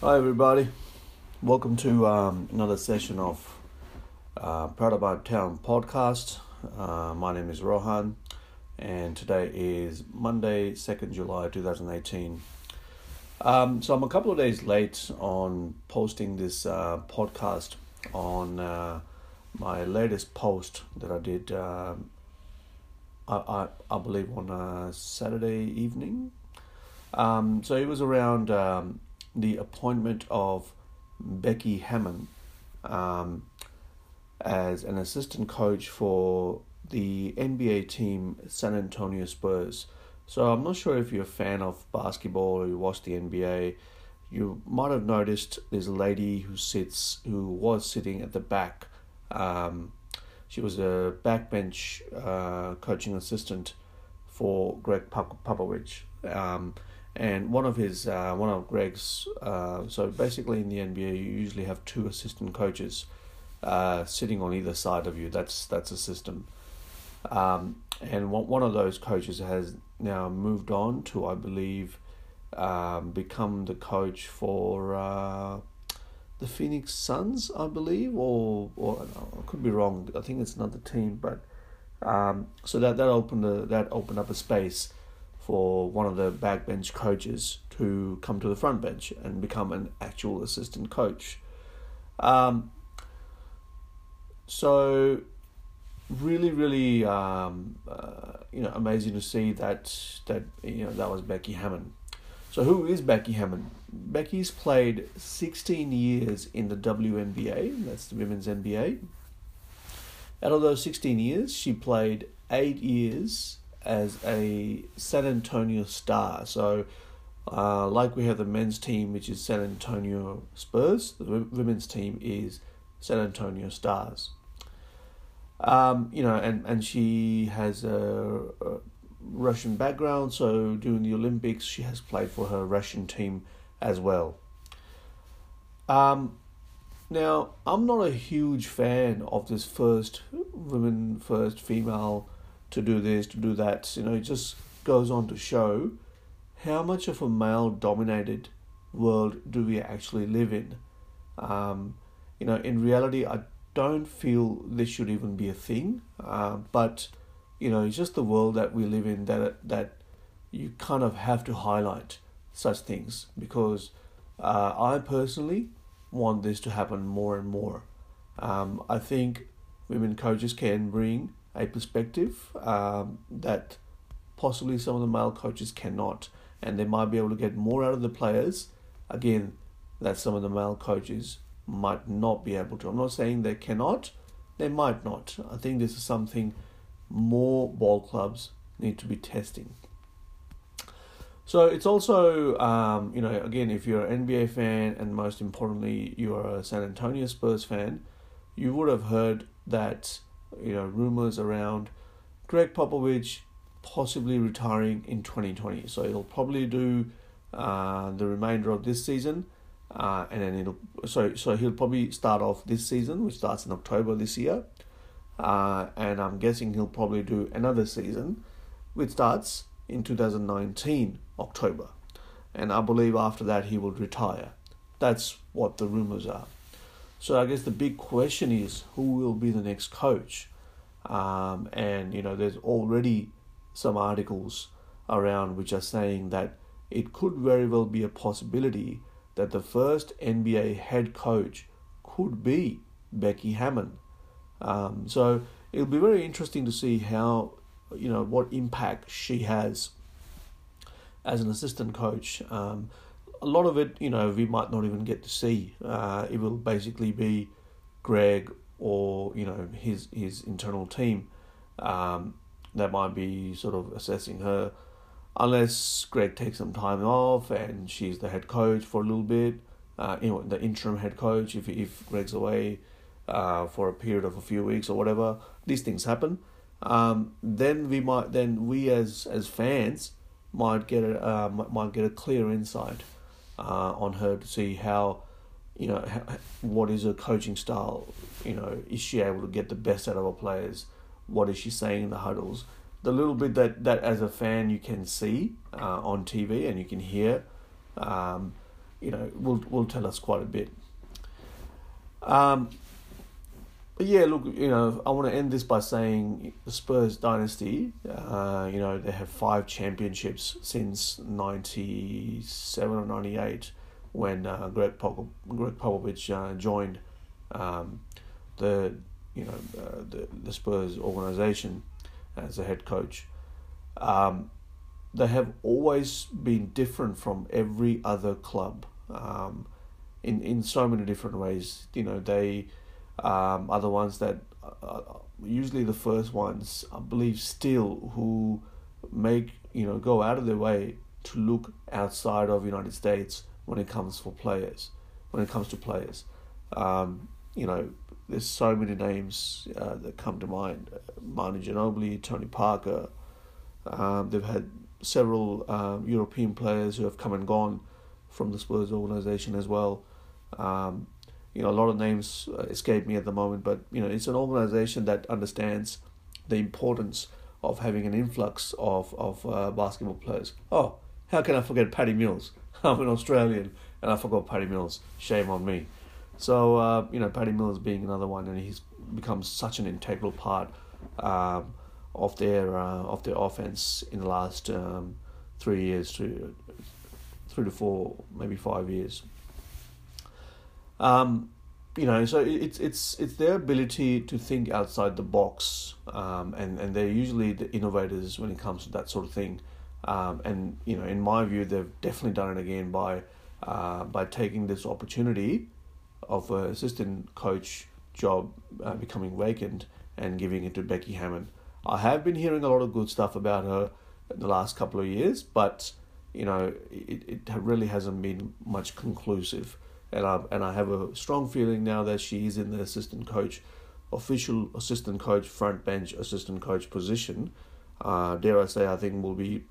Hi, everybody. Welcome to um, another session of uh, Proud About Town podcast. Uh, my name is Rohan, and today is Monday, 2nd July 2018. Um, so I'm a couple of days late on posting this uh, podcast on uh, my latest post that I did, um, I, I, I believe, on a Saturday evening. Um, so it was around um, the appointment of Becky Hammon um, as an assistant coach for the NBA team San Antonio Spurs. So I'm not sure if you're a fan of basketball or you watch the NBA. You might have noticed there's a lady who sits, who was sitting at the back. Um, she was a backbench uh, coaching assistant for Gregg Popovich. Um, and one of his uh, one of Gregg's uh, so basically in the NBA you usually have two assistant coaches uh, sitting on either side of you. That's that's a system. Um, and one one of those coaches has now moved on to I believe um, become the coach for uh, the Phoenix Suns, I believe, or or I could be wrong. I think it's another team, but um, so that that opened a, that opened up a space for one of the backbench coaches to come to the front bench and become an actual assistant coach. Um, so, really, really, um, uh, you know, amazing to see that that you know that was Becky Hammon. So, who is Becky Hammon? Becky's played 16 years in the WNBA, that's the women's NBA. Out of those 16 years, she played eight years as a San Antonio Star. So, uh, like we have the men's team, which is San Antonio Spurs, the women's team is San Antonio Stars. Um, you know, and, and she has a, a Russian background, so during the Olympics, she has played for her Russian team as well. Um, now, I'm not a huge fan of this first women, first female to do this, to do that. You know, it just goes on to show how much of a male dominated world do we actually live in. Um, you know, in reality, I don't feel this should even be a thing. Uh, but you know, it's just the world that we live in that that you kind of have to highlight such things because uh, I personally want this to happen more and more. Um, I think women coaches can bring a perspective um, that possibly some of the male coaches cannot, and they might be able to get more out of the players. Again, that some of the male coaches might not be able to. I'm not saying they cannot, they might not. I think this is something more ball clubs need to be testing. So it's also, um, you know, again, if you're an NBA fan and most importantly, you're a San Antonio Spurs fan, you would have heard that you know rumors around Gregg Popovich possibly retiring in 2020. So he'll probably do uh, the remainder of this season, uh, and then it'll so so he'll probably start off this season, which starts in October this year, uh, and I'm guessing he'll probably do another season, which starts in 2019 October, and I believe after that he will retire. That's what the rumors are. So I guess the big question is who will be the next coach? Um, and you know, there's already some articles around which are saying that it could very well be a possibility that the first NBA head coach could be Becky Hammon. Um, so it'll be very interesting to see how you know what impact she has as an assistant coach. Um, a lot of it, you know, we might not even get to see. Uh, it will basically be Gregg or you know his his internal team um, that might be sort of assessing her, unless Gregg takes some time off and she's the head coach for a little bit. Uh, you know, the interim head coach if if Gregg's away uh, for a period of a few weeks or whatever. These things happen. Um, then we might then we as as fans might get a uh, might get a clear insight uh, on her to see how, you know, how, what is her coaching style. You know, is she able to get the best out of her players? What is she saying in the huddles? The little bit that, that as a fan you can see uh, on TV and you can hear, um, you know, will will tell us quite a bit. Um, but yeah, look, you know, I want to end this by saying the Spurs dynasty. Uh, you know, they have five championships since ninety seven or ninety eight, when uh, Gregg Gregg Popovich uh, joined um, the you know uh, the the Spurs organization as a head coach. Um, they have always been different from every other club um, in in so many different ways. You know, they um, are the ones that uh, uh, usually the first ones, I believe, still who make you know go out of their way to look outside of United States when it comes for players. When it comes to players, um, you know, there's so many names uh, that come to mind: Manu Ginobili, Tony Parker. Um, they've had several um, European players who have come and gone from the Spurs organization as well. Um, you know, a lot of names uh, escape me at the moment, but you know, it's an organization that understands the importance of having an influx of of uh, basketball players. Oh, how can I forget Patty Mills? I'm an Australian and I forgot Patty Mills. Shame on me. So uh, you know, Patty Mills being another one, and he's become such an integral part um, of their uh, of their offense in the last um, three years, to three to four, maybe five years. Um, you know, so it's it's it's their ability to think outside the box, um, and and they're usually the innovators when it comes to that sort of thing. Um, and you know, in my view, they've definitely done it again by uh, by taking this opportunity of an assistant coach job uh, becoming vacant and giving it to Becky Hammon. I have been hearing a lot of good stuff about her in the last couple of years, but you know, it, it really hasn't been much conclusive. And I and I have a strong feeling now that she is in the assistant coach, official assistant coach, front bench assistant coach position. Uh, dare I say, I think we'll be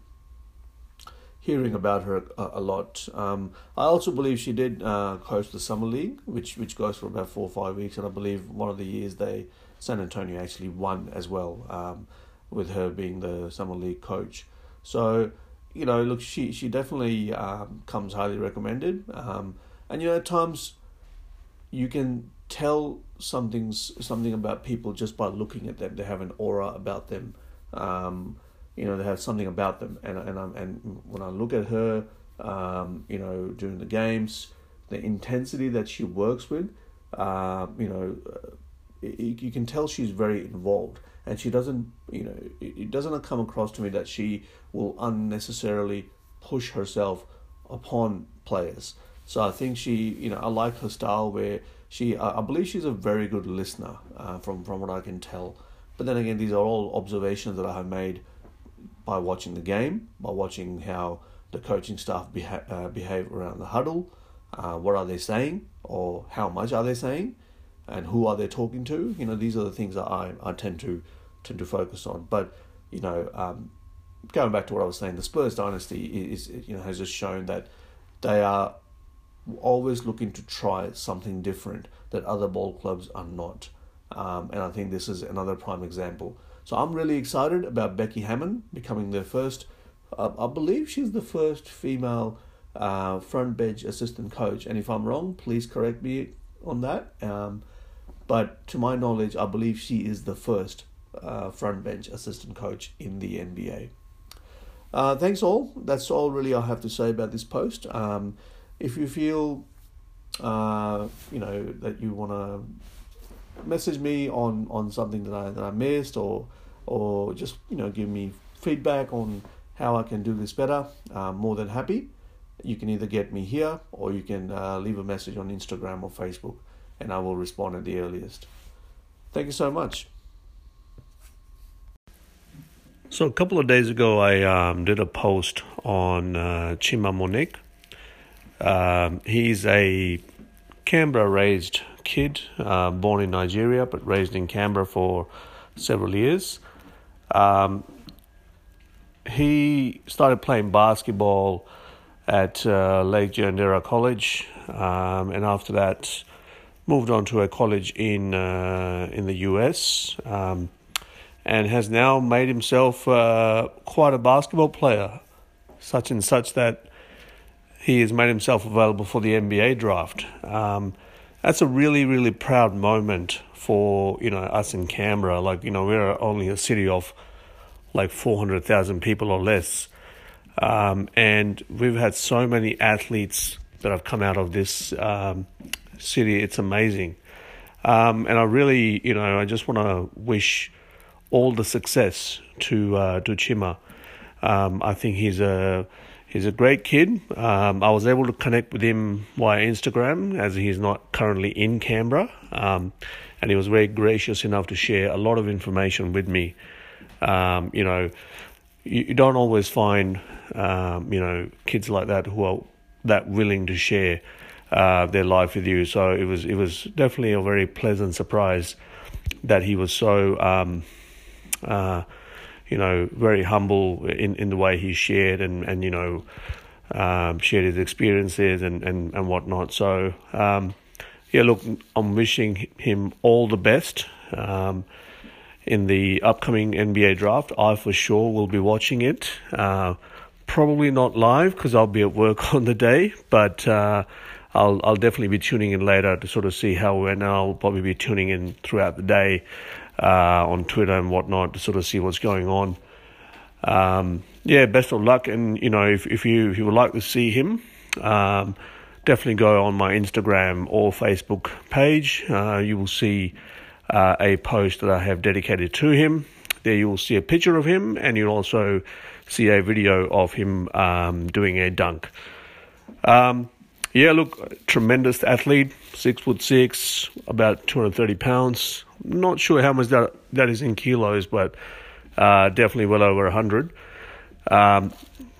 hearing about her a, a lot. Um, I also believe she did uh, coach the summer league, which which goes for about four or five weeks, and I believe one of the years they San Antonio actually won as well, um, with her being the summer league coach. So you know, look, she she definitely um, comes highly recommended, um, and you know at times you can tell something's something about people just by looking at them. They have an aura about them. Um, you know they have something about them and and I'm, and when I look at her um, you know during the games the intensity that she works with uh, you know it, you can tell she's very involved and she doesn't you know it, it doesn't come across to me that she will unnecessarily push herself upon players so I think she you know I like her style where she I believe she's a very good listener uh, from from what I can tell but then again these are all observations that I have made by watching the game, by watching how the coaching staff beha- uh, behave around the huddle, uh, what are they saying, or how much are they saying, and who are they talking to. You know, these are the things that I, I tend to tend to focus on. But you know, um, going back to what I was saying, the Spurs dynasty is you know has just shown that they are always looking to try something different that other ball clubs are not. Um, and I think this is another prime example. So I'm really excited about Becky Hammon becoming the first, uh, I believe she's the first female uh, front bench assistant coach. And if I'm wrong, please correct me on that. Um, but to my knowledge, I believe she is the first uh, front bench assistant coach in the NBA. Uh, thanks all. That's all really I have to say about this post. Um, if you feel, uh, you know, that you want to message me on, on something that I that I missed or or just you know give me feedback on how I can do this better. I'm more than happy. You can either get me here or you can uh, leave a message on Instagram or Facebook, and I will respond at the earliest. Thank you so much. So a couple of days ago, I um, did a post on uh, Chima Moneke. Um, he's a Canberra-raised kid, uh, born in Nigeria but raised in Canberra for several years. Um, he started playing basketball at uh, Lake Ginninderra College, um, and after that, moved on to a college in uh, in the US, um, and has now made himself uh, quite a basketball player, such and such that he has made himself available for the NBA draft. Um, that's a really, really proud moment for you know us in Canberra. Like you know, we're only a city of like four hundred thousand people or less, um, and we've had so many athletes that have come out of this um, city. It's amazing, um, and I really, you know, I just want to wish all the success to uh, to Chima. Um, I think he's a he's a great kid. Um, I was able to connect with him via Instagram as he's not currently in Canberra, um, and he was very gracious enough to share a lot of information with me. Um, you know, you, you, don't always find um, you know kids like that who are that willing to share uh, their life with you. So it was it was definitely a very pleasant surprise that he was so um, uh, you know, very humble in, in the way he shared and, and you know, um, shared his experiences and, and, and whatnot. So, um, yeah, look, I'm wishing him all the best um, in the upcoming NBA draft. I for sure will be watching it. Uh, probably not live because I'll be at work on the day, but uh, I'll I'll definitely be tuning in later to sort of see how and I'll probably be tuning in throughout the day on Twitter and whatnot to sort of see what's going on. Um, yeah, best of luck, and you know if if you if you would like to see him, um, definitely go on my Instagram or Facebook page. Uh, you will see uh, a post that I have dedicated to him. There you will see a picture of him, and you'll also see a video of him um, doing a dunk. Um, yeah, look, tremendous athlete, six foot six, about two hundred thirty pounds. Not sure how much that that is in kilos, but uh, definitely well over a hundred. Um,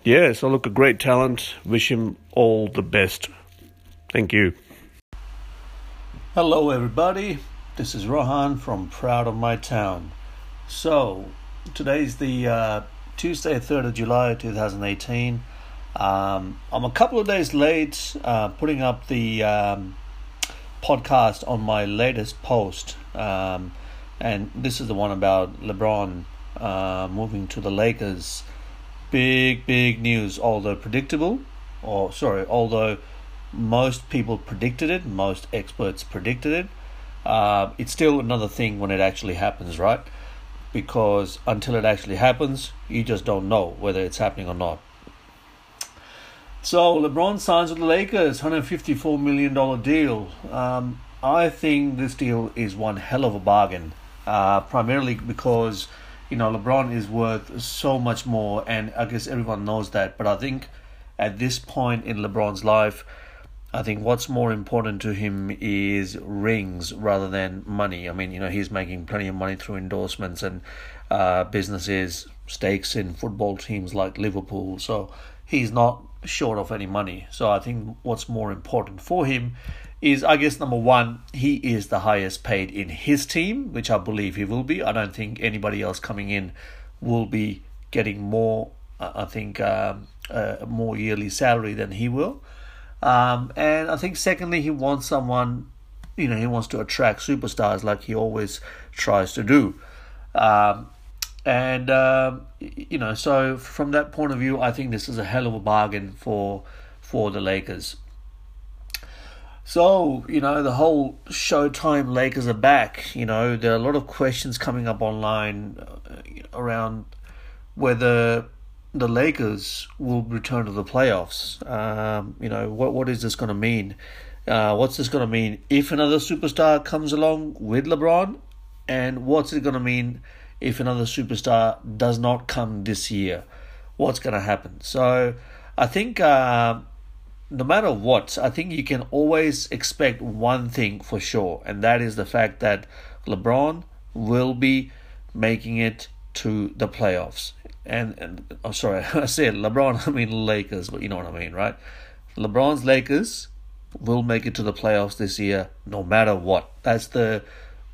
yeah, so look, a great talent. Wish him all the best. Thank you. Hello, everybody. This is Rohan from Proud of My Town. So, today's the uh, Tuesday, 3rd of July 2018. Um, I'm a couple of days late uh, putting up the um, podcast on my latest post, um, and this is the one about LeBron uh, moving to the Lakers. Big, big news, although predictable, or sorry, although most people predicted it, most experts predicted it. Uh, it's still another thing when it actually happens, right? Because until it actually happens, you just don't know whether it's happening or not. So LeBron signs with the Lakers, $154 million deal. Um, I think this deal is one hell of a bargain, uh, primarily because, you know, LeBron is worth so much more, and I guess everyone knows that. But I think at this point in LeBron's life, I think what's more important to him is rings rather than money. I mean, you know, he's making plenty of money through endorsements and uh, businesses, stakes in football teams like Liverpool. So he's not short of any money. So I think what's more important for him is, I guess, number one, he is the highest paid in his team, which I believe he will be. I don't think anybody else coming in will be getting more, I think, um, more yearly salary than he will. Um, and I think, secondly, he wants someone, you know, he wants to attract superstars like he always tries to do. Um, and um, you know, so from that point of view, I think this is a hell of a bargain for for the Lakers. So, you know, the whole Showtime Lakers are back. You know, there are a lot of questions coming up online uh, around whether the Lakers will return to the playoffs. Um, you know, what what is this going to mean? Uh, what's this going to mean if another superstar comes along with LeBron? And what's it going to mean if another superstar does not come this year, what's going to happen? So I think uh, no matter what, I think you can always expect one thing for sure, and that is the fact that LeBron will be making it to the playoffs. And, and oh, sorry, I said LeBron, I mean Lakers, but you know what I mean, right? LeBron's Lakers will make it to the playoffs this year, no matter what. That's the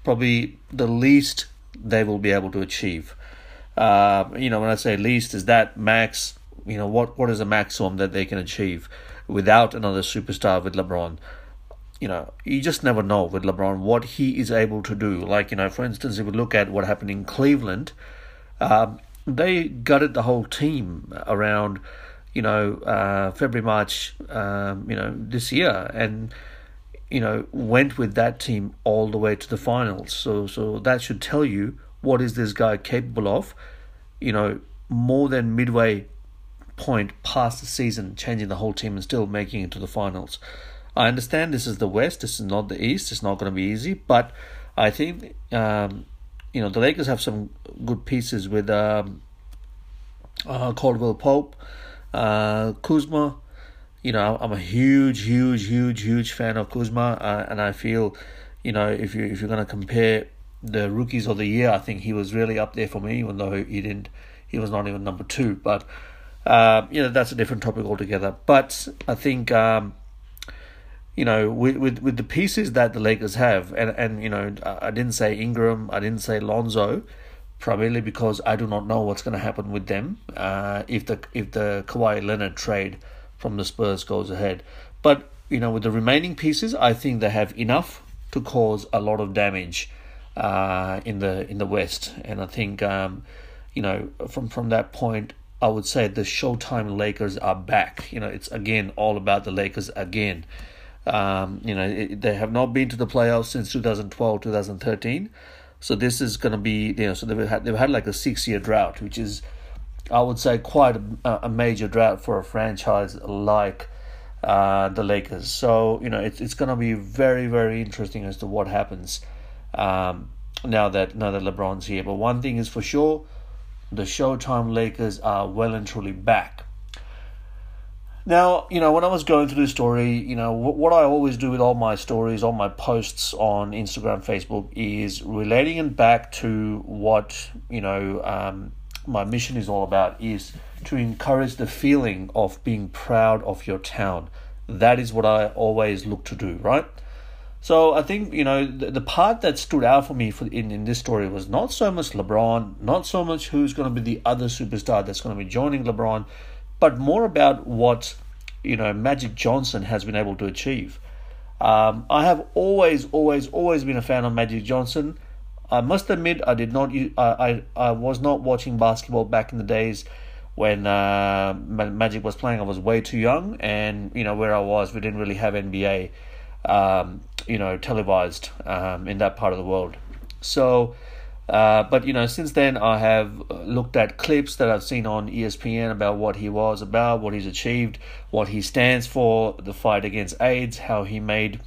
probably the least they will be able to achieve. Uh, you know, when I say least, is that max? You know, what what is the maximum that they can achieve without another superstar with LeBron? You know, you just never know with LeBron what he is able to do. Like, you know, for instance, if we look at what happened in Cleveland, um, they gutted the whole team around, you know, uh, February, March, um, you know, this year, and you know, went with that team all the way to the finals. So, so that should tell you what is this guy capable of. You know, more than midway point past the season, changing the whole team and still making it to the finals. I understand this is the West, this is not the East, it's not going to be easy, but I think um, you know the Lakers have some good pieces with um, uh, Caldwell Pope, uh, Kuzma. You know, I'm a huge, huge, huge, huge fan of Kuzma, uh, and I feel, you know, if you if you're to compare the rookies of the year, I think he was really up there for me, even though he didn't, he was not even number two. But uh, you know, that's a different topic altogether. But I think. Um, you know, with, with with the pieces that the Lakers have, and and you know, I didn't say Ingram, I didn't say Lonzo, primarily because I do not know what's going to happen with them uh, if the if the Kawhi Leonard trade from the Spurs goes ahead. But you know, with the remaining pieces, I think they have enough to cause a lot of damage uh, in the in the West, and I think um, you know from from that point. I would say the Showtime Lakers are back. You know, it's again all about the Lakers again. Um, you know, it, they have not been to the playoffs since 2012, 2013. So this is going to be, you know, so they've had, they've had like a six year drought, which is, I would say, quite a, a major drought for a franchise like uh, the Lakers. So, you know, it's, it's going to be very, very interesting as to what happens um, now that now that LeBron's here. But one thing is for sure, the Showtime Lakers are well and truly back. Now, you know, when I was going through the story, you know, what I always do with all my stories, all my posts on Instagram, Facebook, is relating it back to what, you know, um, my mission is all about is to encourage the feeling of being proud of your town. That is what I always look to do, right? So I think you know the, the part that stood out for me for in, in this story was not so much LeBron, not so much who's going to be the other superstar that's going to be joining LeBron, but more about what you know Magic Johnson has been able to achieve. Um, I have always, always, always been a fan of Magic Johnson. I must admit, I did not. I I, I was not watching basketball back in the days when uh, Magic was playing. I was way too young, and you know where I was, we didn't really have NBA, um, you know, televised um, in that part of the world. So uh, but you know, since then, I have looked at clips that I've seen on ESPN about what he was about, what he's achieved, what he stands for, the fight against AIDS, how he made,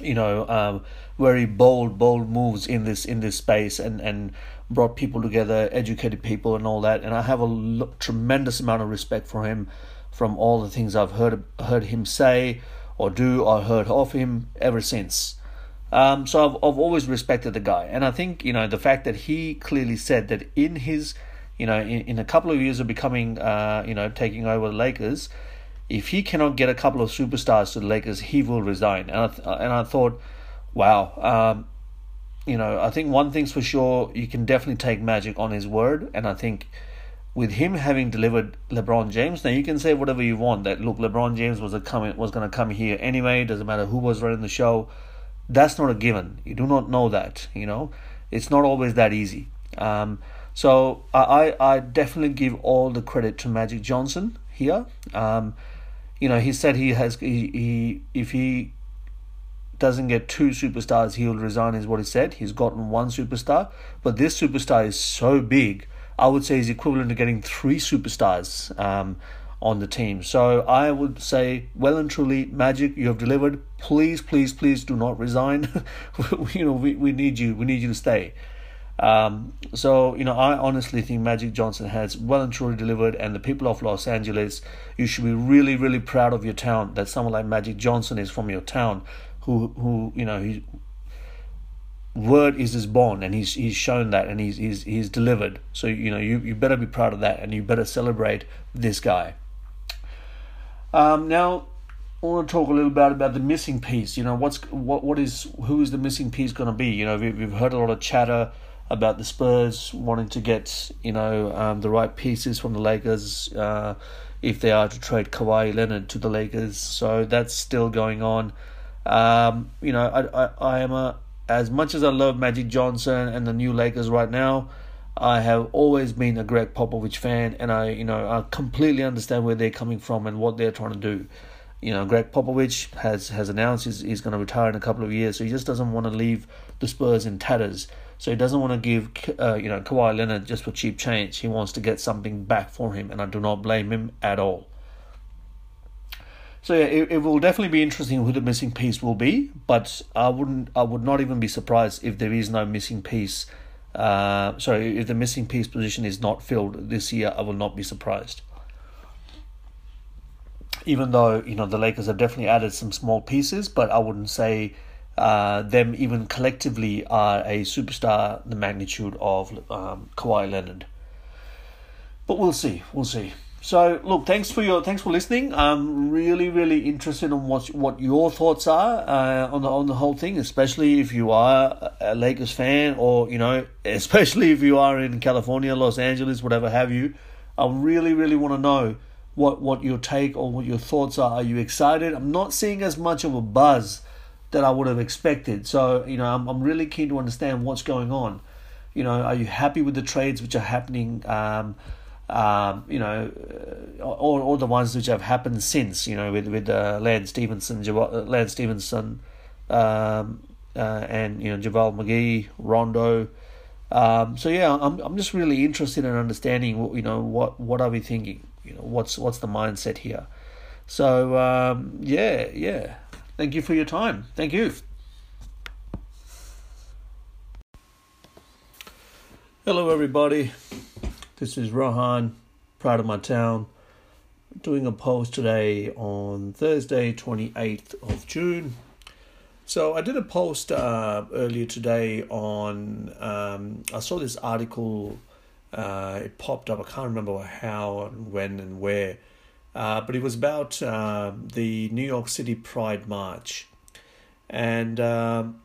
you know, um, very bold, bold moves in this in this space, and and brought people together, educated people, and all that. And I have a l- tremendous amount of respect for him, from all the things I've heard heard him say or do or heard of him ever since. Um, so I've, I've always respected the guy, and I think you know the fact that he clearly said that in his, you know, in, in a couple of years of becoming, uh, you know, taking over the Lakers, if he cannot get a couple of superstars to the Lakers, he will resign. And I th- and I thought, wow, um, you know, I think one thing's for sure, you can definitely take Magic on his word, and I think with him having delivered LeBron James, now you can say whatever you want that look, LeBron James was a coming was going to come here anyway. Doesn't matter who was running the show that's not a given. You do not know that. You know, it's not always that easy. Um, so I, I definitely give all the credit to Magic Johnson here. Um, you know, he said he has he, he if he doesn't get two superstars, he'll resign. Is what he said. He's gotten one superstar, but this superstar is so big. I would say he's equivalent to getting three superstars. Um, on the team. So I would say, well and truly, Magic, you have delivered. Please, please, please do not resign. you know, we, we need you. We need you to stay. Um, so, you know, I honestly think Magic Johnson has well and truly delivered, and the people of Los Angeles, you should be really, really proud of your town that someone like Magic Johnson is from your town, who, who you know, he, word is his bond, and he's he's shown that, and he's he's he's delivered. So you know, you you better be proud of that, and you better celebrate this guy. Um, now, I want to talk a little bit about the missing piece. You know, what's what what is who is the missing piece going to be? You know, we, we've heard a lot of chatter about the Spurs wanting to get you know um, the right pieces from the Lakers uh, if they are to trade Kawhi Leonard to the Lakers. So that's still going on. Um, you know, I, I I am a as much as I love Magic Johnson and the new Lakers right now. I have always been a Gregg Popovich fan, and I, you know, I completely understand where they're coming from and what they're trying to do. You know, Gregg Popovich has has announced he's, he's going to retire in a couple of years, so he just doesn't want to leave the Spurs in tatters. So he doesn't want to give, uh, you know, Kawhi Leonard just for cheap change. He wants to get something back for him, and I do not blame him at all. So yeah, it, it will definitely be interesting who the missing piece will be, but I wouldn't, I would not even be surprised if there is no missing piece. Uh, sorry, if the missing piece position is not filled this year, I will not be surprised. Even though you know the Lakers have definitely added some small pieces, but I wouldn't say uh, them even collectively are a superstar the magnitude of um, Kawhi Leonard. But we'll see, we'll see. So look, thanks for your thanks for listening. I'm really really interested in what what your thoughts are uh, on the on the whole thing, especially if you are a Lakers fan or you know, especially if you are in California, Los Angeles, whatever have you. I really really want to know what what your take or what your thoughts are. Are you excited? I'm not seeing as much of a buzz that I would have expected. So you know, I'm I'm really keen to understand what's going on. You know, are you happy with the trades which are happening? Um, um, you know, uh, all, all the ones which have happened since, you know, with with uh, Lance Stephenson, uh, Lance Stephenson, um, uh, and you know JaVale McGee, Rondo. Um, so yeah, I'm I'm just really interested in understanding what you know what what are we thinking, you know, what's what's the mindset here. So um, yeah, yeah. Thank you for your time. Thank you. Hello, everybody. This is Rohan, proud of my town, doing a post today on Thursday, 28th of June. So I did a post uh, earlier today on, um, I saw this article, uh, it popped up, I can't remember how and when and where, uh, but it was about uh, the New York City Pride March. And um,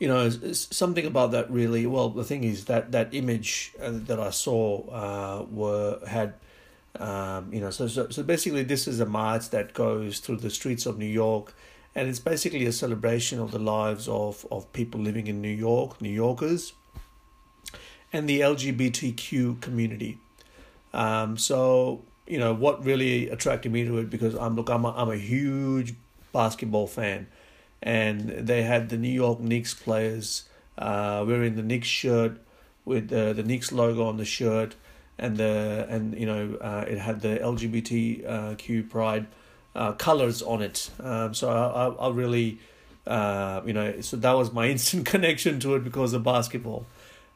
you know, something about that really. Well, the thing is that that image uh, that I saw uh, were had, um, you know, so, so so basically this is a march that goes through the streets of New York, and it's basically a celebration of the lives of of people living in New York, New Yorkers, and the LGBTQ community. Um, so you know what really attracted me to it because I'm look I'm a, I'm a huge basketball fan and they had the New York Knicks players uh, wearing the Knicks shirt with uh, the Knicks logo on the shirt, and the and you know uh, it had the LGBTQ pride uh, colors on it. Um, so I, I, I really uh, you know so that was my instant connection to it because of basketball.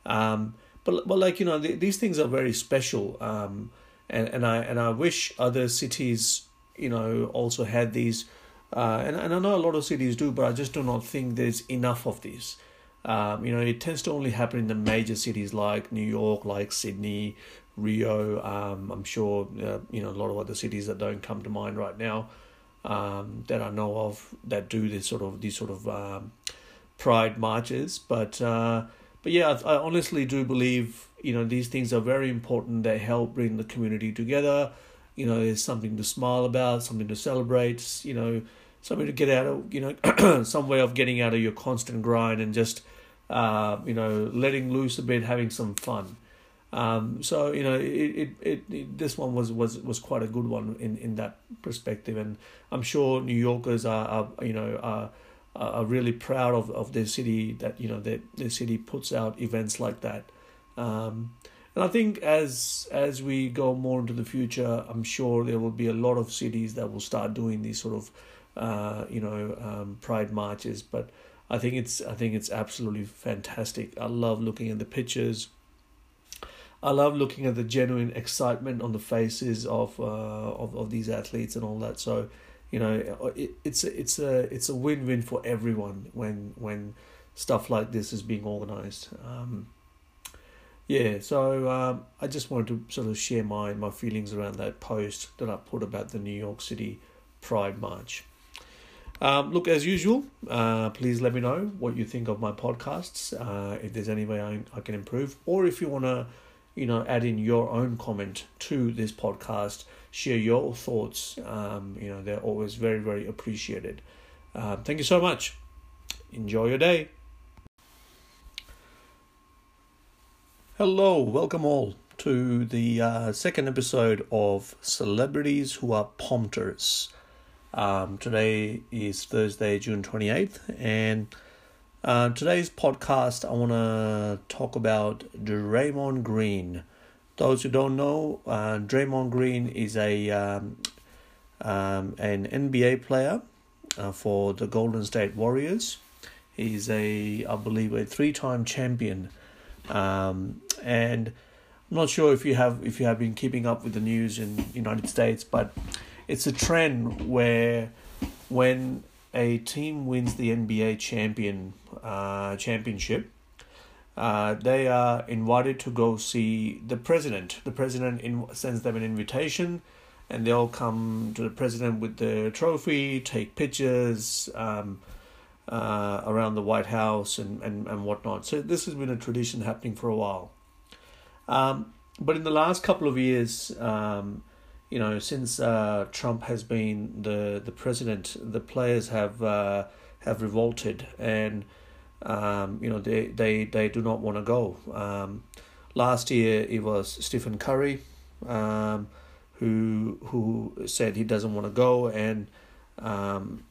Um, but but like you know th- these things are very special. Um, and and I and I wish other cities you know also had these uh, and, and I know a lot of cities do, but I just do not think there's enough of this. Um, you know, it tends to only happen in the major cities like New York, like Sydney, Rio. Um, I'm sure, uh, you know, a lot of other cities that don't come to mind right now um, that I know of that do this sort of these sort of um, pride marches. But uh, but yeah, I, I honestly do believe you know these things are very important. They help bring the community together. You know, there's something to smile about, something to celebrate. You know something to get out of, you know, some way of getting out of your constant grind and just, uh, you know, letting loose a bit, having some fun. Um, so you know, it, it, it, it, this one was, was was quite a good one in, in that perspective, and I'm sure New Yorkers are, are you know are are really proud of, of their city that you know their their city puts out events like that. Um, and I think as as we go more into the future, I'm sure there will be a lot of cities that will start doing these sort of uh, you know, um, pride marches. But I think it's I think it's absolutely fantastic. I love looking at the pictures. I love looking at the genuine excitement on the faces of uh, of of these athletes and all that. So, you know, it, it's a, it's a it's a win win for everyone when when stuff like this is being organized. Um, yeah, so um, I just wanted to sort of share my my feelings around that post that I put about the New York City Pride March. Um, look, as usual, uh, please let me know what you think of my podcasts. Uh, if there's any way I, I can improve, or if you want to, you know, add in your own comment to this podcast, share your thoughts. Um, you know, they're always very, very appreciated. Uh, thank you so much. Enjoy your day. Hello, welcome all to the uh, second episode of Celebrities Who Are Pompters. Um, today is Thursday, June 28th, and uh, today's podcast I want to talk about Draymond Green. Those who don't know, uh, Draymond Green is a um, um, an NBA player uh, for the Golden State Warriors. He's a, I believe, a three-time champion um, and I'm not sure if you have if you have been keeping up with the news in the United States, but it's a trend where when a team wins the NBA champion uh, championship, uh, they are invited to go see the president. The president in, sends them an invitation, and they all come to the president with the trophy, take pictures. Um, uh, around the White House and, and, and whatnot. So this has been a tradition happening for a while. Um, but in the last couple of years, um, you know, since uh, Trump has been the, the president, the players have uh, have revolted, and um, you know they, they, they do not want to go. Um, last year it was Stephen Curry, um, who who said he doesn't want to go, and um,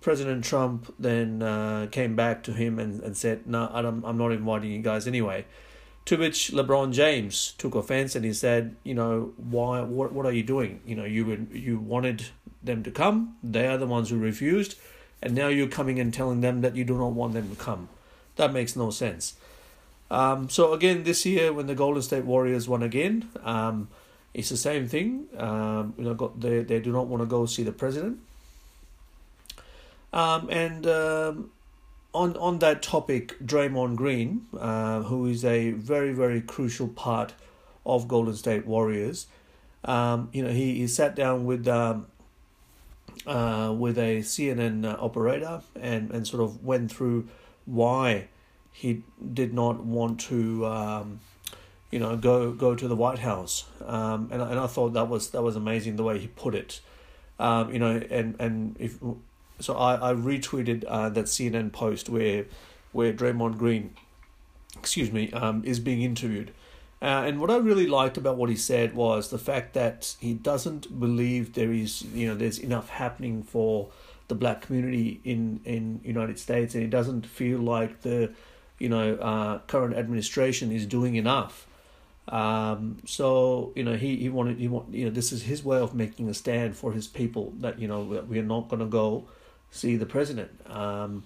President Trump then uh, came back to him and, and said, "No, I'm I'm not inviting you guys anyway." To which LeBron James took offense and he said, "You know, why? What what are you doing? You know, you would you wanted them to come. They are the ones who refused, and now you're coming and telling them that you do not want them to come. That makes no sense." Um, so again, this year when the Golden State Warriors won again, um, it's the same thing. Um, you know, they they do not want to go see the president um, and um, on on that topic, Draymond Green, uh, who is a very very crucial part of Golden State Warriors, um, you know, he, he sat down with um, uh, with a CNN operator and and sort of went through why he did not want to. Um, you know, go go to the White House, um, and and I thought that was that was amazing the way he put it, um, you know, and and if so I, I retweeted uh, that CNN post where where Draymond Green, excuse me, um, is being interviewed. Uh, and what I really liked about what he said was the fact that he doesn't believe there is, you know, there's enough happening for the black community in in United States, and he doesn't feel like the, you know, uh, current administration is doing enough. Um, so you know, he he wanted he want you know this is his way of making a stand for his people that you know we are not going to go see the president. Um,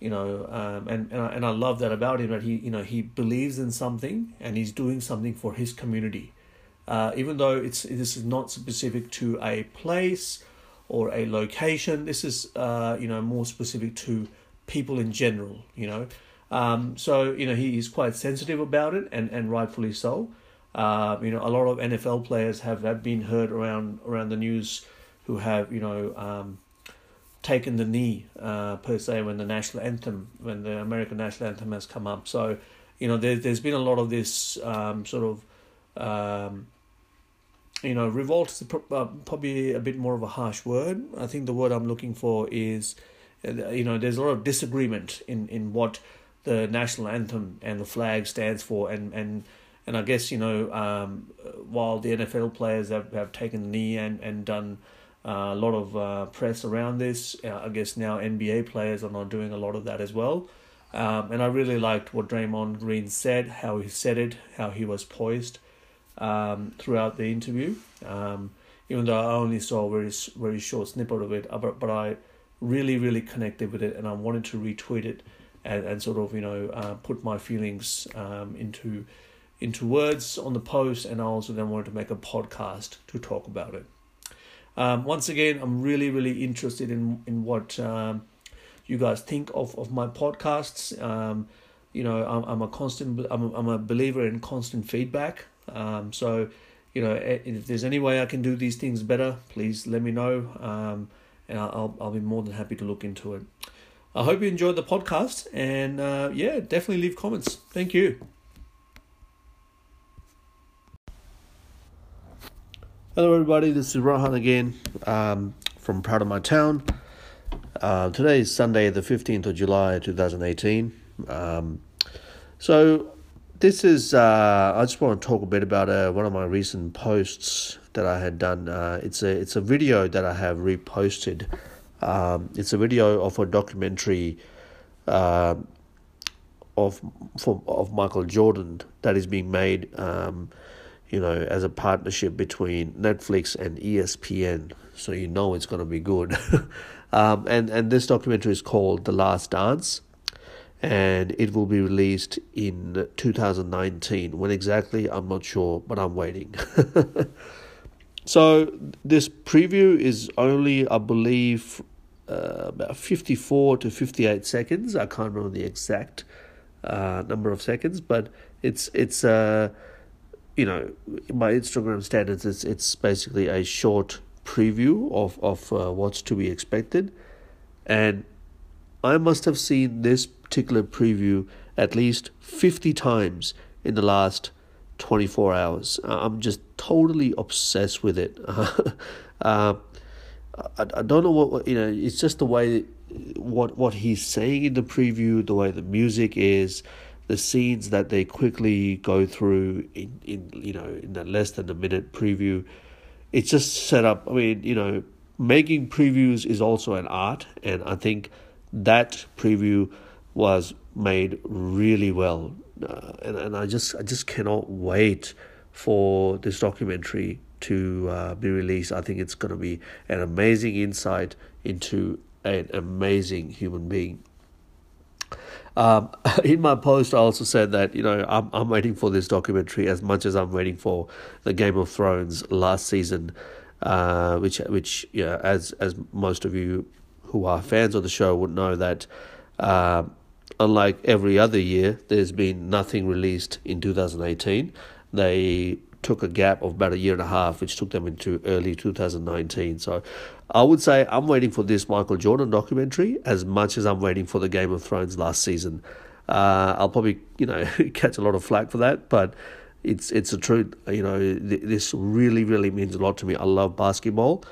you know, um, and and I, and I love that about him that he you know he believes in something and he's doing something for his community, uh, even though it's this is not specific to a place or a location. This is uh, you know more specific to people in general. You know, um, so you know he is quite sensitive about it and and rightfully so. Uh, you know, a lot of NFL players have, have been heard around around the news who have you know um, taken the knee uh, per se when the national anthem, when the American national anthem has come up. So, you know, there, there's been a lot of this um, sort of, um, you know, revolt is uh, probably a bit more of a harsh word. I think the word I'm looking for is, uh, you know, there's a lot of disagreement in, in what the national anthem and the flag stands for, and and and I guess you know, um, while the NFL players have, have taken the knee and and done uh, a lot of uh, press around this. Uh, I guess now NBA players are not doing a lot of that as well. Um, and I really liked what Draymond Green said, how he said it, how he was poised um, throughout the interview. Um, even though I only saw a very very short snippet of it, uh, but, but I really really connected with it, and I wanted to retweet it and, and sort of you know uh, put my feelings um, into into words on the post, and I also then wanted to make a podcast to talk about it. Um, once again, I'm really, really interested in in what um, you guys think of, of my podcasts. Um, you know, I'm, I'm a constant, I'm a, I'm a believer in constant feedback. Um, so, you know, if there's any way I can do these things better, please let me know, um, and I'll I'll be more than happy to look into it. I hope you enjoyed the podcast, and uh, yeah, definitely leave comments. Thank you. Hello, everybody. This is Rohan again um, from Proud of My Town. Uh, today is Sunday, the 15th of July, 2018. Um, so, this is uh, I just want to talk a bit about uh, one of my recent posts that I had done. Uh, it's a it's a video that I have reposted. Um, it's a video of a documentary uh, of for, of Michael Jordan that is being made. You know, as a partnership between Netflix and ESPN, so you know it's going to be good. um, and and this documentary is called The Last Dance and it will be released in 2019. When exactly, I'm not sure, but I'm waiting. so, this preview is only, I believe, uh, about 54 to 58 seconds. I can't remember the exact uh, number of seconds, but it's, it's uh, you know, by Instagram standards, it's, it's basically a short preview of, of uh, what's to be expected. And I must have seen this particular preview at least 50 times in the last 24 hours. I'm just totally obsessed with it. uh, I, I don't know what, you know, it's just the way what what he's saying in the preview, the way the music is, the scenes that they quickly go through in, in you know in that less than a minute preview. It's just set up. I mean, you know, making previews is also an art, and I think that preview was made really well, uh, and and I just I just cannot wait for this documentary to uh, be released. I think it's going to be an amazing insight into an amazing human being. Um, in my post, I also said that you know I'm I'm waiting for this documentary as much as I'm waiting for the Game of Thrones last season, uh, which which yeah, as as most of you who are fans of the show would know that. Uh, unlike every other year, there's been nothing released in 2018. They took a gap of about a year and a half, which took them into early 2019. So I would say I'm waiting for this Michael Jordan documentary as much as I'm waiting for the Game of Thrones last season. Uh, I'll probably, you know, catch a lot of flack for that, but it's it's the truth. You know, th- this really, really means a lot to me. I love basketball,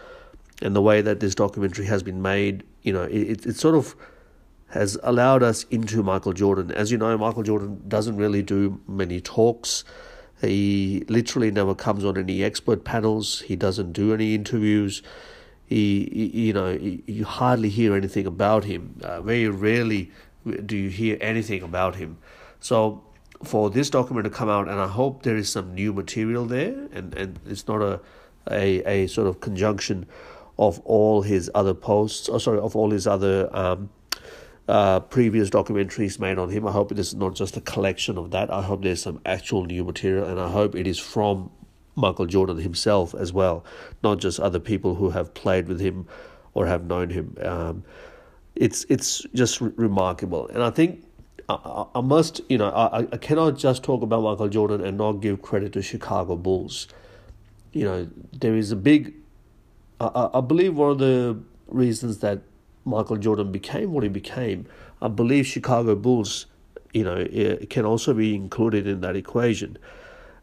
and the way that this documentary has been made, you know, it, it sort of has allowed us into Michael Jordan. As you know, Michael Jordan doesn't really do many talks. He literally never comes on any expert panels. He doesn't do any interviews. He, he you know, he, you hardly hear anything about him. Uh, very rarely do you hear anything about him. So, for this document to come out, and I hope there is some new material there, and, and it's not a, a a sort of conjunction of all his other posts, or sorry, of all his other um, uh, previous documentaries made on him. I hope this is not just a collection of that. I hope there's some actual new material, and I hope it is from Michael Jordan himself as well, not just other people who have played with him or have known him. Um, it's it's just re- remarkable, and I think I, I must, you know, I, I cannot just talk about Michael Jordan and not give credit to Chicago Bulls. You know, there is a big. I, I believe one of the reasons that Michael Jordan became what he became, I believe Chicago Bulls, you know, can also be included in that equation.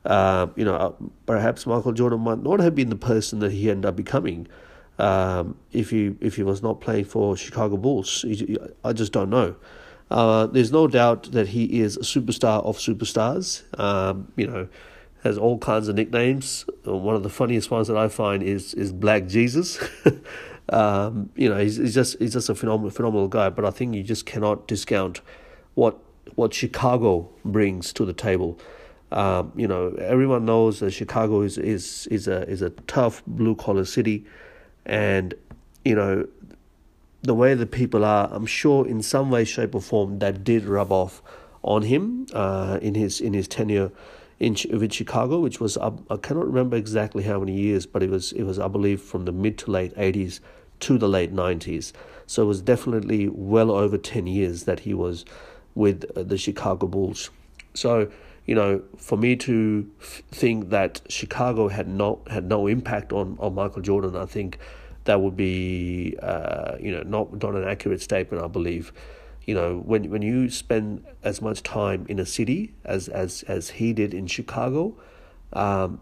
Uh, you know, uh, perhaps Michael Jordan might not have been the person that he ended up becoming um, if he if he was not playing for Chicago Bulls. I just don't know. Uh, there's no doubt that he is a superstar of superstars. Um, you know, has all kinds of nicknames. One of the funniest ones that I find is is Black Jesus. Um, you know, he's, he's just he's just a phenomenal phenomenal guy. But I think you just cannot discount what what Chicago brings to the table. Um, you know, everyone knows that Chicago is is is a is a tough blue collar city, and you know the way the people are. I'm sure in some way, shape, or form that did rub off on him uh, in his in his tenure in with Chicago, which was I cannot remember exactly how many years, but it was it was I believe from the mid to late eighties to the late 90s. So it was definitely well over 10 years that he was with uh, the Chicago Bulls. So, you know, for me to think that Chicago had no had no impact on, on Michael Jordan, I think that would be uh, you know not not an accurate statement. I believe, you know, when when you spend as much time in a city as as as he did in Chicago, um,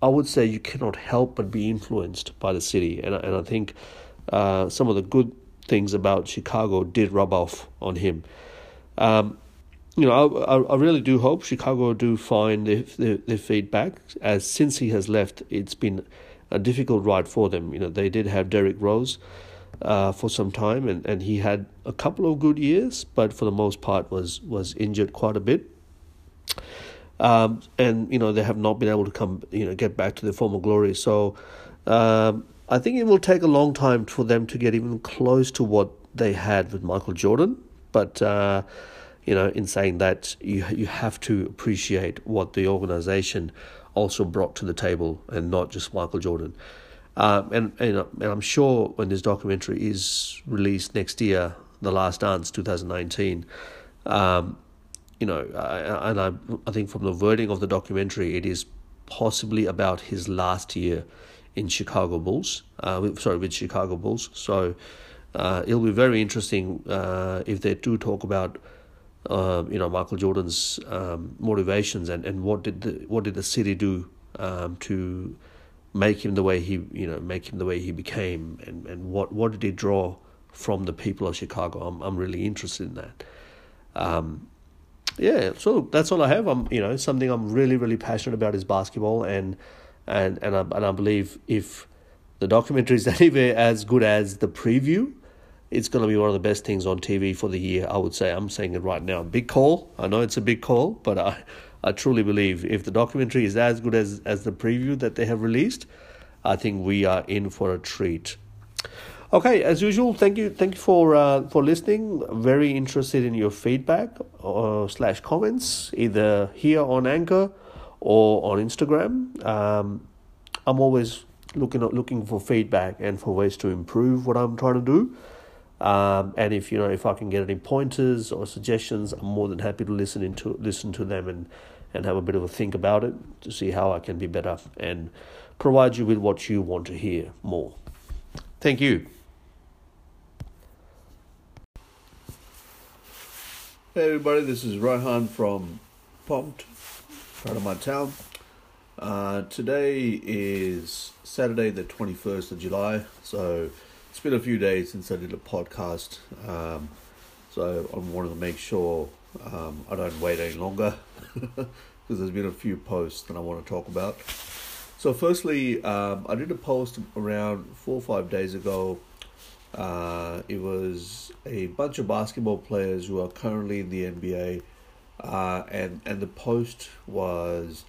I would say you cannot help but be influenced by the city, and and I think uh, some of the good things about Chicago did rub off on him. Um, you know, I, I really do hope Chicago do find their, their, their feedback. As since he has left, it's been a difficult ride for them. You know, they did have Derrick Rose uh, for some time, and, and he had a couple of good years, but for the most part was was injured quite a bit. Um, and you know they have not been able to come, you know, get back to their former glory. So um, I think it will take a long time for them to get even close to what they had with Michael Jordan. But uh, you know, in saying that, you you have to appreciate what the organization also brought to the table, and not just Michael Jordan. Um, and, and and I'm sure when this documentary is released next year, The Last Dance, 2019, um, you know, I, and I I think from the wording of the documentary, it is possibly about his last year in Chicago Bulls. Uh, sorry, with Chicago Bulls. So uh, it'll be very interesting uh, if they do talk about. Uh, you know Michael Jordan's um, motivations and, and what did the what did the city do um, to make him the way he you know make him the way he became and, and what what did he draw from the people of Chicago I'm I'm really interested in that um, yeah so that's all I have. I'm you know something I'm really really passionate about is basketball and and and I, and I believe if the documentary is anywhere as good as the preview it's going to be one of the best things on TV for the year I would say. I'm saying it right now. Big call. I know it's a big call but I I truly believe if the documentary is as good as, as the preview that they have released, I think we are in for a treat. Okay, as usual, thank you, thank you for uh, for listening. Very interested in your feedback or uh, slash comments, either here on Anchor or on Instagram. Um, I'm always looking at, looking for feedback and for ways to improve what I'm trying to do. Um, and if you know if I can get any pointers or suggestions, I'm more than happy to listen into listen to them and and have a bit of a think about it to see how I can be better and provide you with what you want to hear more. Thank you. Hey everybody, this is Rohan from Pumped, part of my town. Uh, today is Saturday, the 21st of July, so it's been a few days since I did a podcast, um, so I wanted to make sure um, I don't wait any longer because there's been a few posts that I want to talk about. So, firstly, um, I did a post around four or five days ago. Uh, it was a bunch of basketball players who are currently in the NBA, uh, and and the post was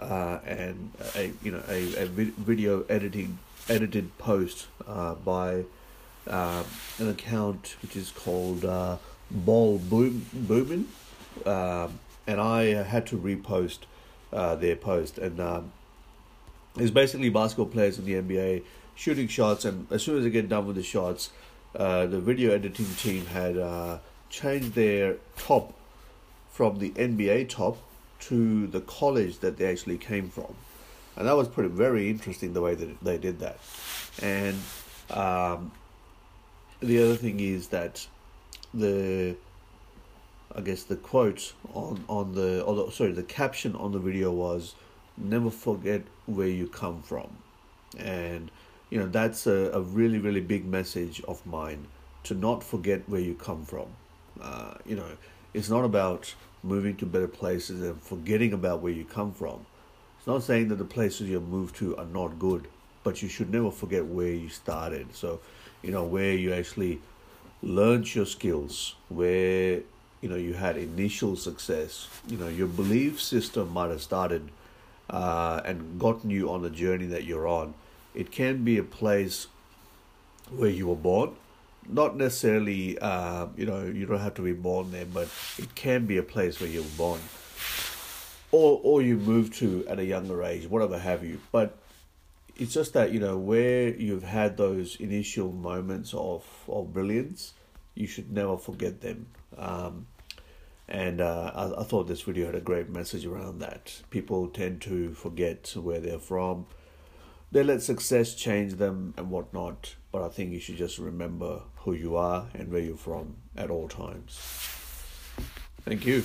uh, and a you know a, a video editing edited post uh, by uh, an account which is called uh, Ball Boom Boomin, um, and I had to repost uh, their post, and um, it's basically basketball players in the NBA shooting shots, and as soon as they get done with the shots, uh, the video editing team had uh, changed their top from the NBA top to the college that they actually came from and that was pretty very interesting the way that they did that. And um, the other thing is that the I guess the quote on on the or the, sorry the caption on the video was never forget where you come from and you know that's a, a really really big message of mine to not forget where you come from uh, you know it's not about moving to better places and forgetting about where you come from It's not saying that the places you move to are not good, but you should never forget where you started. So, you know, where you actually learned your skills, where you know you had initial success. You know, your belief system might have started uh, and gotten you on the journey that you're on. It can be a place where you were born. Not necessarily, uh, you know, you don't have to be born there, but it can be a place where you were born or or you move to at a younger age, whatever have you. But it's just that you know where you've had those initial moments of of brilliance, you should never forget them. Um, and uh, I, I thought this video had a great message around that. People tend to forget where they're from. They let success change them and whatnot. But I think you should just remember who you are and where you're from at all times. Thank you.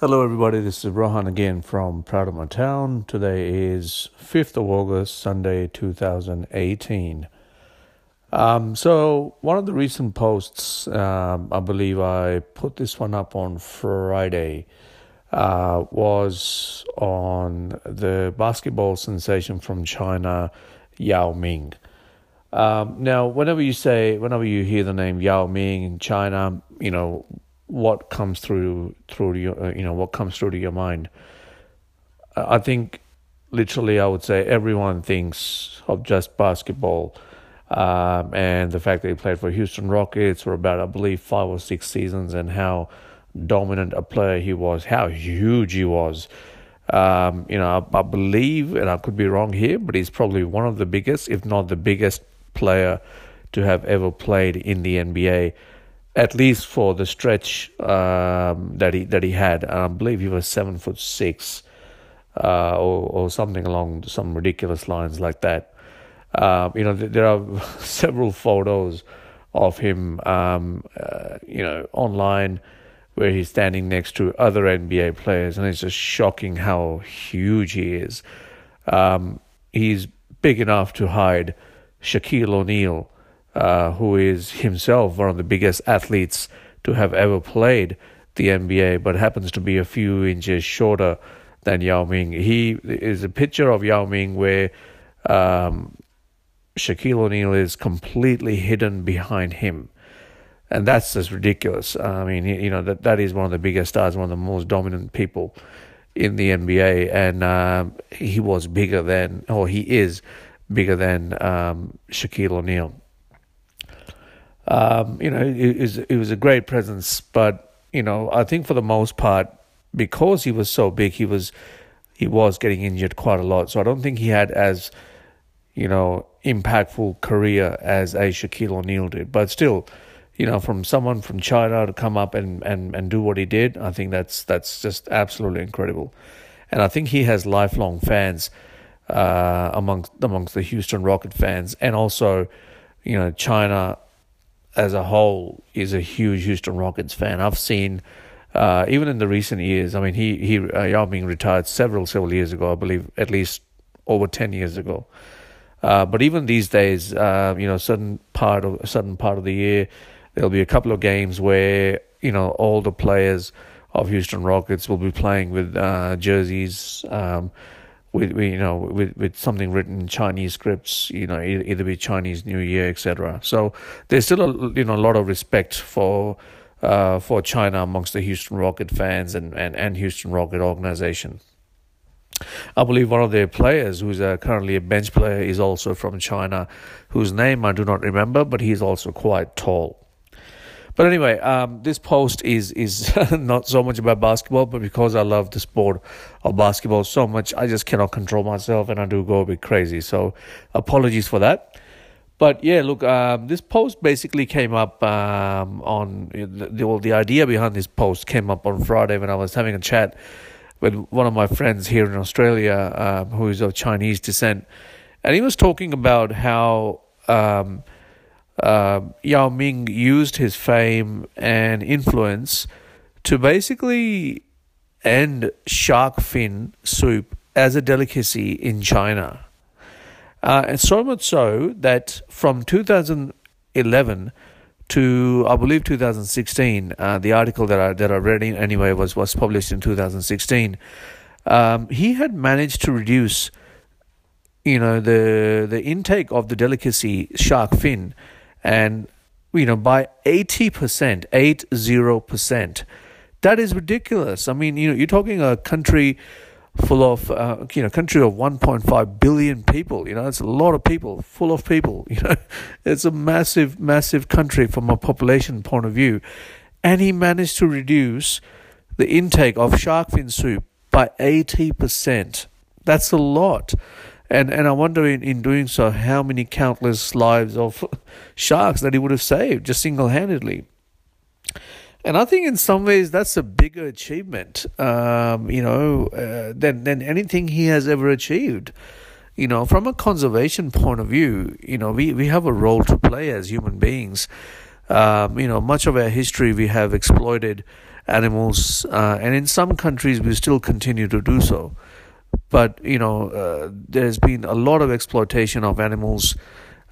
Hello, everybody. This is Rohan again from Proud of My Town. Today is 5th of August, Sunday, 2018. Um, so one of the recent posts, um, I believe I put this one up on Friday, uh, was on the basketball sensation from China, Yao Ming. Um, now, whenever you say, whenever you hear the name Yao Ming in China, you know what comes through through to your, uh, you know what comes through to your mind. I think, literally, I would say everyone thinks of just basketball, um, and the fact that he played for Houston Rockets for about, I believe, five or six seasons, and how dominant a player he was, how huge he was. Um, you know, I, I, believe, and I could be wrong here, but he's probably one of the biggest, if not the biggest player to have ever played in the NBA, at least for the stretch um, that he that he had. I believe he was seven foot six, uh, or or something along some ridiculous lines like that. Uh, you know, there are several photos of him, um, uh, you know, online where he's standing next to other NBA players, and it's just shocking how huge he is. Um, he's big enough to hide Shaquille O'Neal, uh, who is himself one of the biggest athletes to have ever played the NBA, but happens to be a few inches shorter than Yao Ming. He is a picture of Yao Ming where um, Shaquille O'Neal is completely hidden behind him. And that's just ridiculous. I mean, you know, that, that is one of the biggest stars, one of the most dominant people in the NBA. And um, he was bigger than, or he is bigger than um, Shaquille O'Neal. Um, you know, it, was, it was a great presence, but you know, I think for the most part, because he was so big, he was he was getting injured quite a lot. So I don't think he had as you know impactful career as a Shaquille O'Neal did. But still, you know, from someone from China to come up and, and, and do what he did, I think that's that's just absolutely incredible. And I think he has lifelong fans uh, amongst amongst the Houston Rocket fans, and also, you know, China as a whole is a huge Houston Rockets fan. I've seen. Uh, even in the recent years, I mean, he he uh, Yao Ming retired several several years ago, I believe, at least over ten years ago. Uh, but even these days, uh, you know, certain part of certain part of the year, there'll be a couple of games where you know all the players of Houston Rockets will be playing with uh, jerseys. Um, with, you know with, with something written in Chinese scripts, you know either be Chinese New Year, etc. So there's still a you know a lot of respect for uh, for China amongst the Houston Rocket fans and, and, and Houston Rocket organization. I believe one of their players, who's uh, currently a bench player, is also from China, whose name I do not remember, but he's also quite tall. But anyway, um, this post is is not so much about basketball, but because I love the sport of basketball so much, I just cannot control myself, and I do go a bit crazy. So, apologies for that. But yeah, look, um, this post basically came up um, on the, well, the idea behind this post came up on Friday when I was having a chat with one of my friends here in Australia um, who is of Chinese descent, and he was talking about how um, uh, Yao Ming used his fame and influence to basically end shark fin soup as a delicacy in China. Uh, and so much so that from 2011 to I believe 2016, uh, the article that I that I read anyway was was published in 2016. Um, he had managed to reduce, you know, the the intake of the delicacy shark fin and you know by 80% 80% that is ridiculous. I mean you know you're talking a country full of uh, you know country of 1.5 billion people. You know it's a lot of people full of people. You know it's a massive massive country from a population point of view. And he managed to reduce the intake of shark fin soup by 80% that's a lot and and I wonder in, in doing so how many countless lives of sharks that he would have saved just single handedly. And I think in some ways that's a bigger achievement, um, you know, uh, than than anything he has ever achieved. You know, from a conservation point of view, you know, we, we have a role to play as human beings. Um, you know, much of our history we have exploited animals, uh, and in some countries we still continue to do so but you know uh, there's been a lot of exploitation of animals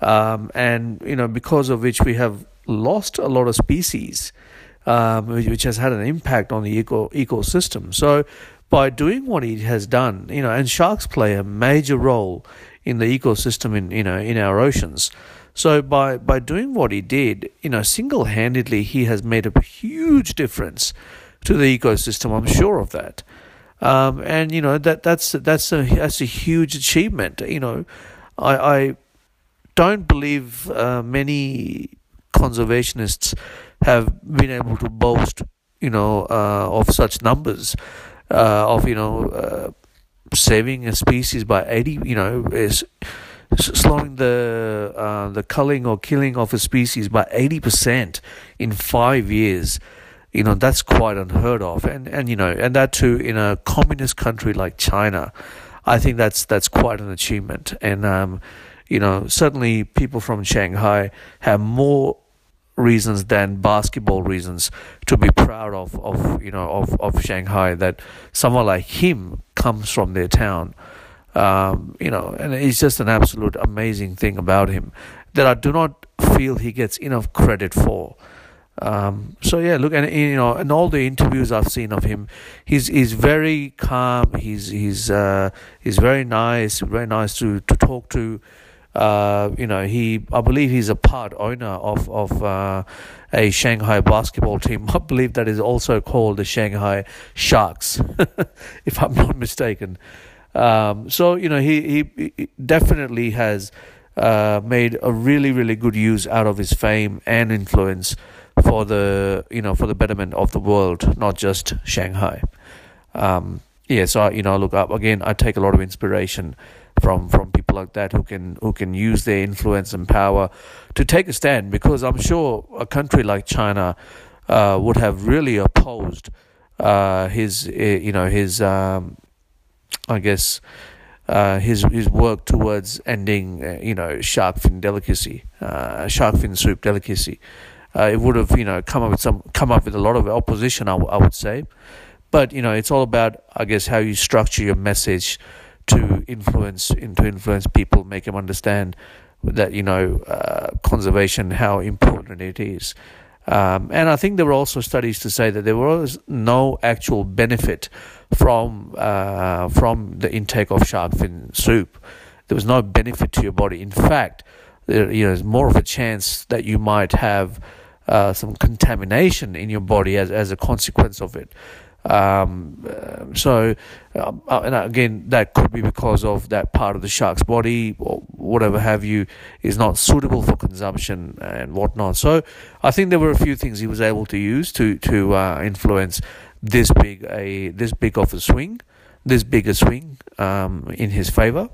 um, and you know because of which we have lost a lot of species, um, which has had an impact on the eco ecosystem. So by doing what he has done, you know, and sharks play a major role in the ecosystem in you know in our oceans. So by by doing what he did, you know, single handedly he has made a huge difference to the ecosystem. I'm sure of that. Um, and you know that that's that's a that's a huge achievement. You know, I, I don't believe uh, many conservationists have been able to boast, you know, uh, of such numbers uh, of you know uh, saving a species by eighty, you know, is slowing the uh, the culling or killing of a species by eighty percent in five years. You know that's quite unheard of, and and you know, and that too in a communist country like China. I think that's that's quite an achievement, and um, you know, certainly people from Shanghai have more reasons than basketball reasons to be proud of, of you know of, of Shanghai that someone like him comes from their town. Um, you know and it's just an absolute amazing thing about him that I do not feel he gets enough credit for um, so yeah look and you know in all the interviews I've seen of him he's he's very calm he's he's uh, he's very nice very nice to to talk to uh, you know, he I believe he's a part owner of of uh, a Shanghai basketball team. I believe that is also called the Shanghai Sharks, if I'm not mistaken. Um, so you know, he he, definitely has uh, made a really really good use out of his fame and influence for the you know for the betterment of the world, not just Shanghai. Um, yeah, so you know, look up again. I take a lot of inspiration from from people like that who can who can use their influence and power to take a stand because I'm sure a country like China uh, would have really opposed uh, his eh, you know his um, I guess uh, his his work towards ending uh, you know shark fin delicacy uh, shark fin soup delicacy uh, it would have you know come up with some come up with a lot of opposition I, w- I would say but you know it's all about I guess how you structure your message to influence to influence people, make them understand that you know uh, conservation, how important it is. Um, and I think there were also studies to say that there was no actual benefit from uh, from the intake of shark fin soup. There was no benefit to your body. In fact, there you know, there's more of a chance that you might have uh, some contamination in your body as as a consequence of it. Um, so, uh, and again, that could be because of that part of the shark's body or whatever have you is not suitable for consumption and whatnot. So, I think there were a few things he was able to use to to uh, influence this big a this big of a swing, this big a swing um, in his favor.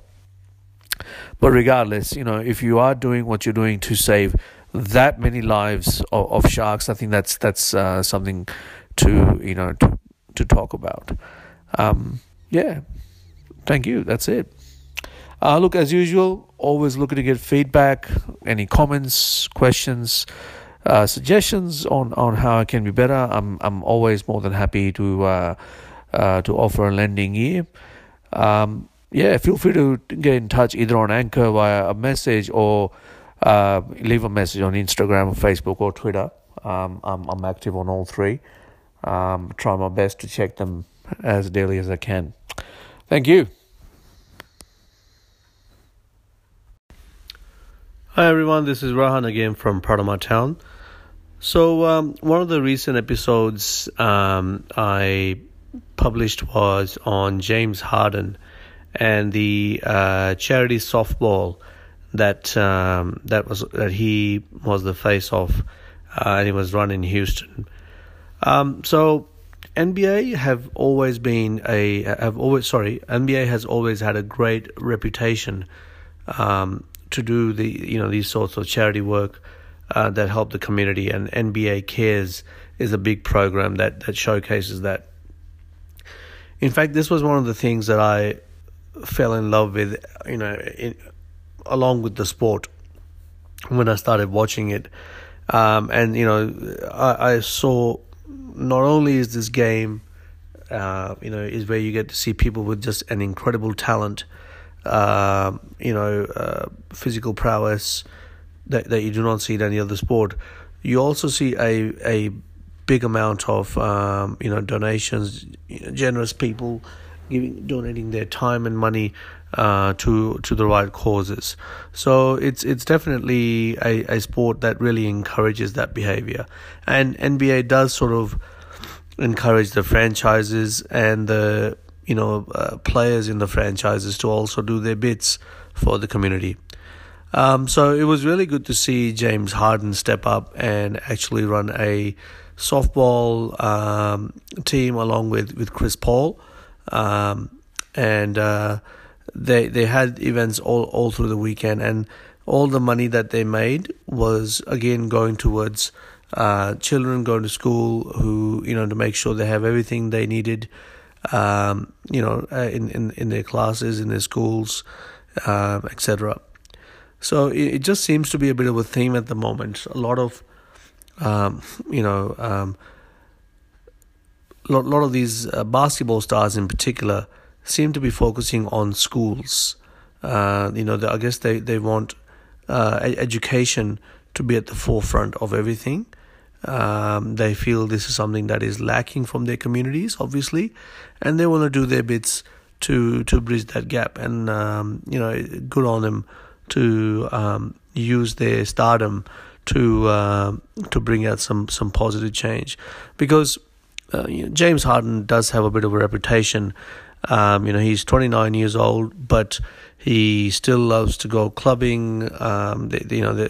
But regardless, you know, if you are doing what you're doing to save that many lives of, of sharks, I think that's that's uh, something to you know to to talk about. Um, yeah, thank you. That's it. Uh, look, as usual, always looking to get feedback, any comments, questions, uh, suggestions on, on how I can be better. I'm I'm always more than happy to uh, uh to offer a lending ear. Um, yeah, feel free to get in touch either on Anchor via a message or uh, leave a message on Instagram, or Facebook, or Twitter. Um, I'm I'm active on all three um, try my best to check them as daily as I can. Thank you. Hi everyone, this is Rohan again from My Town. So um, one of the recent episodes um, I published was on James Harden and the uh, charity softball that um, that was that he was the face of, uh, and he was run in Houston. Um, so NBA have always been a have always sorry NBA has always had a great reputation um, to do the you know these sorts of charity work uh, that help the community and NBA Cares is a big program that that showcases that. In fact, this was one of the things that I fell in love with, you know, in, along with the sport when I started watching it. Um, and you know, I, I saw not only is this game, uh, you know, is where you get to see people with just an incredible talent, uh, you know, uh, physical prowess that, that you do not see in any other sport. You also see a a big amount of um, you know donations, you know, generous people giving donating their time and money uh, to to the right causes. So it's it's definitely a, a sport that really encourages that behavior, and NBA does sort of encourage the franchises and the you know uh, players in the franchises to also do their bits for the community. Um, so it was really good to see James Harden step up and actually run a softball um, team along with, with Chris Paul. Um, and uh, they they had events all, all through the weekend, and all the money that they made was again going towards uh, children going to school who you know to make sure they have everything they needed, um, you know, uh, in, in in their classes, in their schools, uh, etc. So it, it, just seems to be a bit of a theme at the moment. A lot of, um, you know, um, lot lot of these uh, basketball stars in particular seem to be focusing on schools. Uh, you know, I guess they they want uh, education to be at the forefront of everything. Um, they feel this is something that is lacking from their communities, obviously, and they want to do their bits to to bridge that gap. And um, you know, good on them to um, use their stardom to uh, to bring out some some positive change, because uh, you know, James Harden does have a bit of a reputation um, you know, he's 29 years old, but he still loves to go clubbing. Um, you know,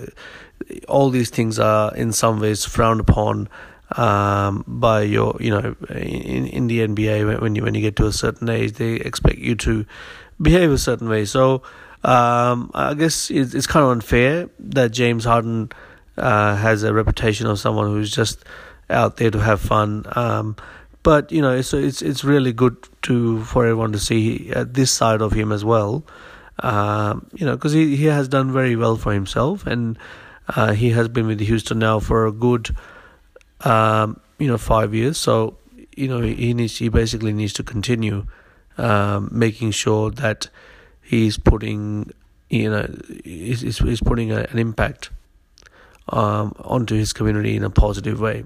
all these things are in some ways frowned upon um, by your, you know, in, in the NBA when you when you get to a certain age, they expect you to behave a certain way. So um, I guess it's, it's kind of unfair that James Harden uh, has a reputation of someone who's just out there to have fun. Um, but you know, it's it's it's really good to for everyone to see uh, this side of him as well. Uh, you know, because he he has done very well for himself, and uh, he has been with Houston now for a good, um, you know, five years. So you know, he needs he basically needs to continue um, making sure that he's putting you know he's, he's putting a, an impact um, onto his community in a positive way.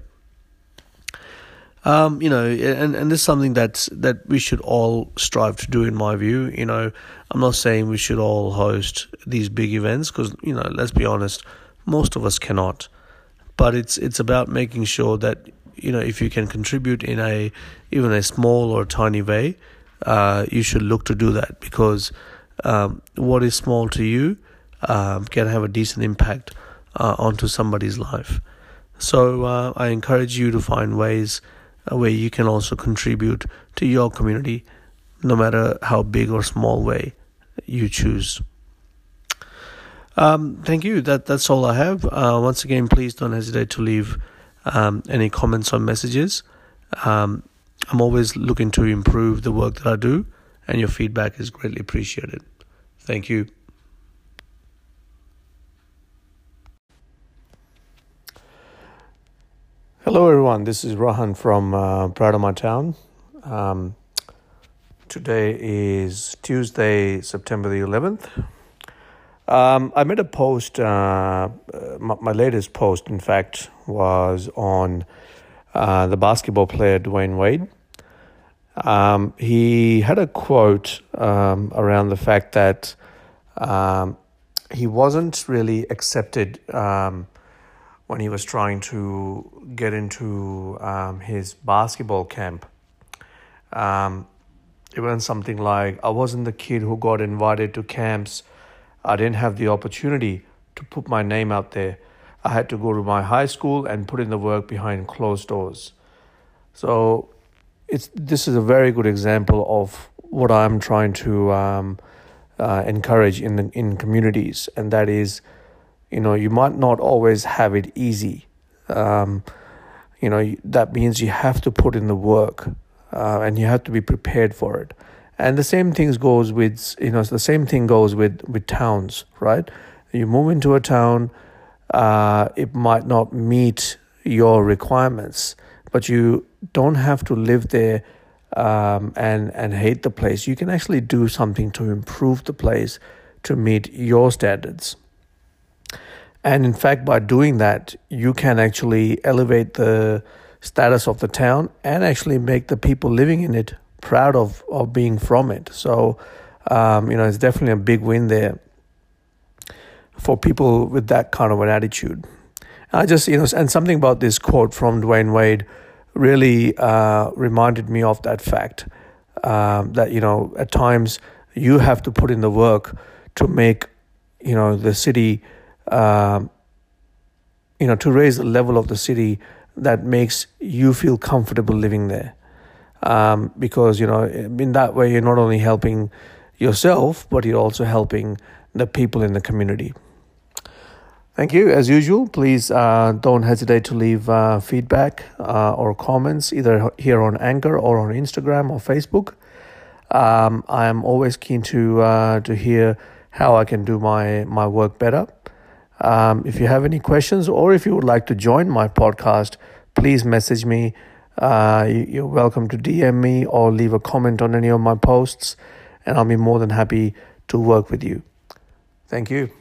Um, you know, and, and this is something that's that we should all strive to do, in my view. You know, I'm not saying we should all host these big events because you know, let's be honest, most of us cannot. But it's it's about making sure that you know if you can contribute in a even a small or tiny way, uh, you should look to do that because um, what is small to you um, can have a decent impact uh, onto somebody's life. So uh, I encourage you to find ways where you can also contribute to your community, no matter how big or small way you choose. Um, thank you. That that's all I have. Uh, once again, please don't hesitate to leave um, any comments or messages. Um, I'm always looking to improve the work that I do, and your feedback is greatly appreciated. Thank you. Hello, everyone. This is Rohan from uh, My Town. Um, today is Tuesday, September the 11th. Um, I made a post, uh, my, my, latest post, in fact, was on uh, the basketball player Dwyane Wade. Um, he had a quote um, around the fact that um, he wasn't really accepted um, when he was trying to get into um, his basketball camp. Um, it went something like I wasn't the kid who got invited to camps. I didn't have the opportunity to put my name out there. I had to go to my high school and put in the work behind closed doors. So it's this is a very good example of what I'm trying to um, uh, encourage in the, in communities, and that is you know you might not always have it easy um, you know that means you have to put in the work uh, and you have to be prepared for it and the same things goes with you know the same thing goes with with towns right you move into a town uh, it might not meet your requirements but you don't have to live there um, and and hate the place. You can actually do something to improve the place to meet your standards. And in fact, by doing that, you can actually elevate the status of the town and actually make the people living in it proud of, of being from it. So, um, you know, it's definitely a big win there for people with that kind of an attitude. I just, you know, and something about this quote from Dwyane Wade really uh, reminded me of that fact um, that, you know, at times you have to put in the work to make, you know, the city, um, you know, to raise the level of the city that makes you feel comfortable living there. Um, because, you know, in that way, you're not only helping yourself, but you're also helping the people in the community. Thank you. As usual, please uh, don't hesitate to leave uh, feedback uh, or comments either here on Anchor or on Instagram or Facebook. Um, I am always keen to uh, to hear how I can do my my work better. Um, if you have any questions or if you would like to join my podcast, please message me. Uh, you're welcome to DM me or leave a comment on any of my posts, and I'll be more than happy to work with you. Thank you.